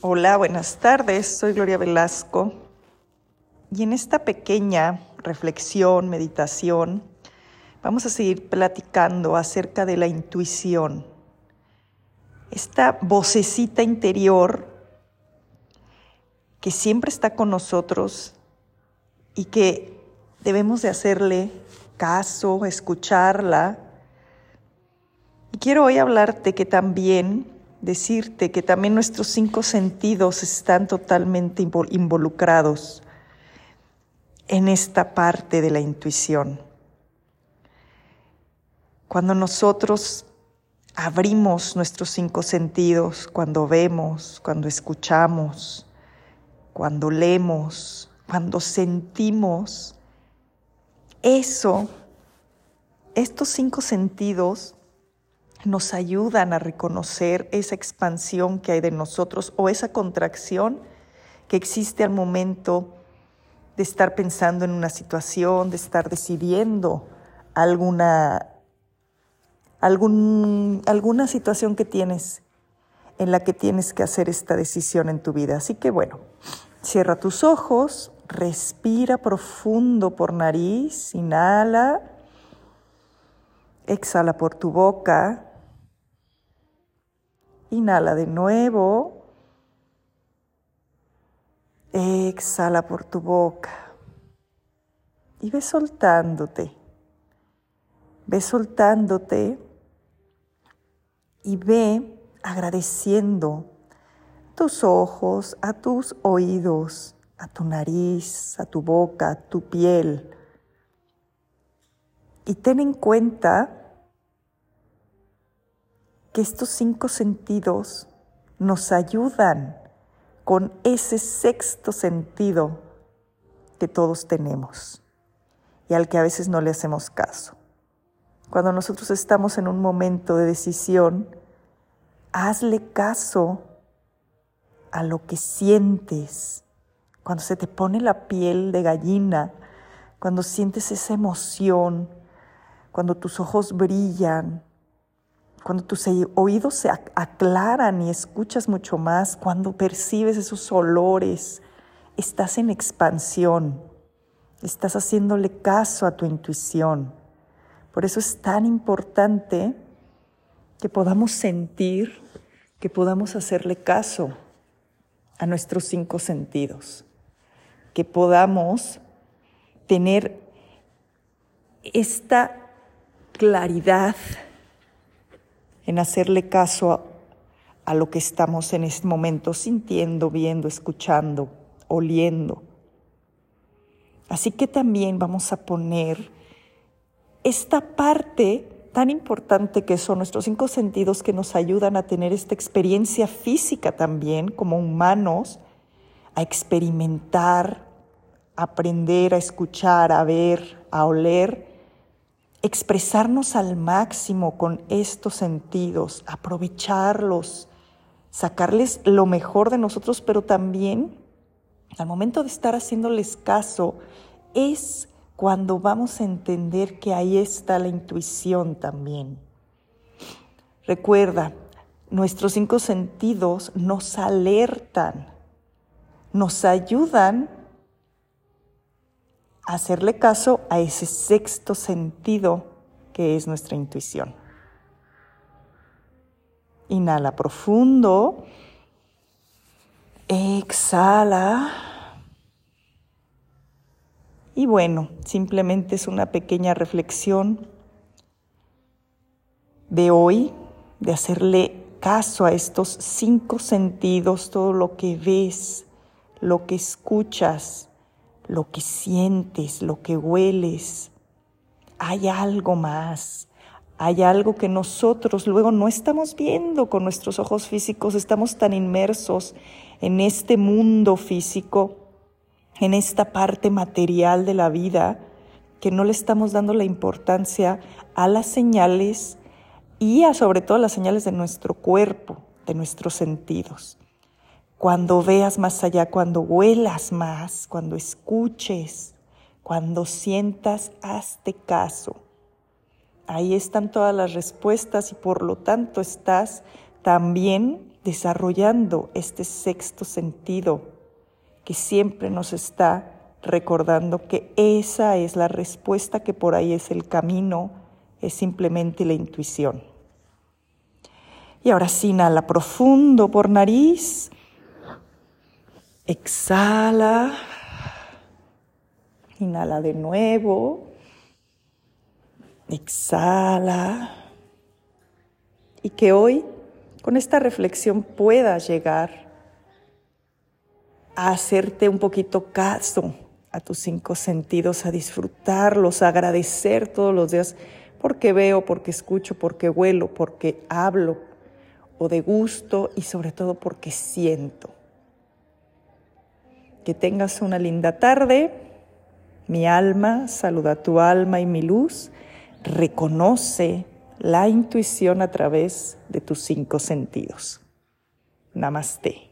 Hola, buenas tardes. Soy Gloria Velasco. Y en esta pequeña reflexión, meditación, vamos a seguir platicando acerca de la intuición. Esta vocecita interior que siempre está con nosotros y que debemos de hacerle caso, escucharla. Y quiero hoy hablarte que también decirte que también nuestros cinco sentidos están totalmente involucrados en esta parte de la intuición. Cuando nosotros abrimos nuestros cinco sentidos, cuando vemos, cuando escuchamos, cuando leemos, cuando sentimos, eso, estos cinco sentidos nos ayudan a reconocer esa expansión que hay de nosotros o esa contracción que existe al momento de estar pensando en una situación, de estar decidiendo alguna, alguna situación que tienes en la que tienes que hacer esta decisión en tu vida. Así que bueno, cierra tus ojos, respira profundo por nariz, inhala, exhala por tu boca. Inhala de nuevo. Exhala por tu boca. Y ve soltándote. Ve soltándote y ve agradeciendo tus ojos, a tus oídos, a tu nariz, a tu boca, a tu piel. Y ten en cuenta que estos cinco sentidos nos ayudan con ese sexto sentido que todos tenemos y al que a veces no le hacemos caso. Cuando nosotros estamos en un momento de decisión, hazle caso a lo que sientes. Cuando se te pone la piel de gallina, cuando sientes esa emoción, cuando tus ojos brillan, cuando tus oídos se aclaran y escuchas mucho más, cuando percibes esos olores, estás en expansión, estás haciéndole caso a tu intuición. Por eso es tan importante que podamos sentir, que podamos hacerle caso a nuestros cinco sentidos, que podamos tener esta claridad en hacerle caso a, lo que estamos en este momento sintiendo, viendo, escuchando, oliendo. Así que también vamos a poner esta parte tan importante que son nuestros cinco sentidos que nos ayudan a tener esta experiencia física también como humanos, a experimentar, aprender, a escuchar, a ver, a oler expresarnos al máximo con estos sentidos, aprovecharlos, sacarles lo mejor de nosotros, pero también al momento de estar haciéndoles caso, es cuando vamos a entender que ahí está la intuición también. Recuerda, nuestros cinco sentidos nos alertan, nos ayudan hacerle caso a ese sexto sentido que es nuestra intuición. Inhala profundo. Exhala. Y bueno, simplemente es una pequeña reflexión de hoy, de hacerle caso a estos cinco sentidos, todo lo que ves, lo que escuchas, lo que sientes, lo que hueles. Hay algo más, hay algo que nosotros luego no estamos viendo con nuestros ojos físicos, estamos tan inmersos en este mundo físico, en esta parte material de la vida, que no le estamos dando la importancia a las señales y a sobre todo las señales de nuestro cuerpo, de nuestros sentidos cuando veas más allá, cuando huelas más, cuando escuches, cuando sientas, hazte caso. Ahí están todas las respuestas y por lo tanto estás también desarrollando este sexto sentido que siempre nos está recordando que esa es la respuesta, que por ahí es el camino, es simplemente la intuición. Y ahora sí, inhala profundo por nariz, exhala, inhala de nuevo, exhala, y que hoy con esta reflexión puedas llegar a hacerte un poquito caso a tus cinco sentidos, a disfrutarlos, a agradecer todos los días porque veo, porque escucho, porque huelo, porque hablo o de gusto y sobre todo porque siento. Que tengas una linda tarde. Mi alma saluda tu alma y mi luz. Reconoce la intuición a través de tus cinco sentidos. Namaste.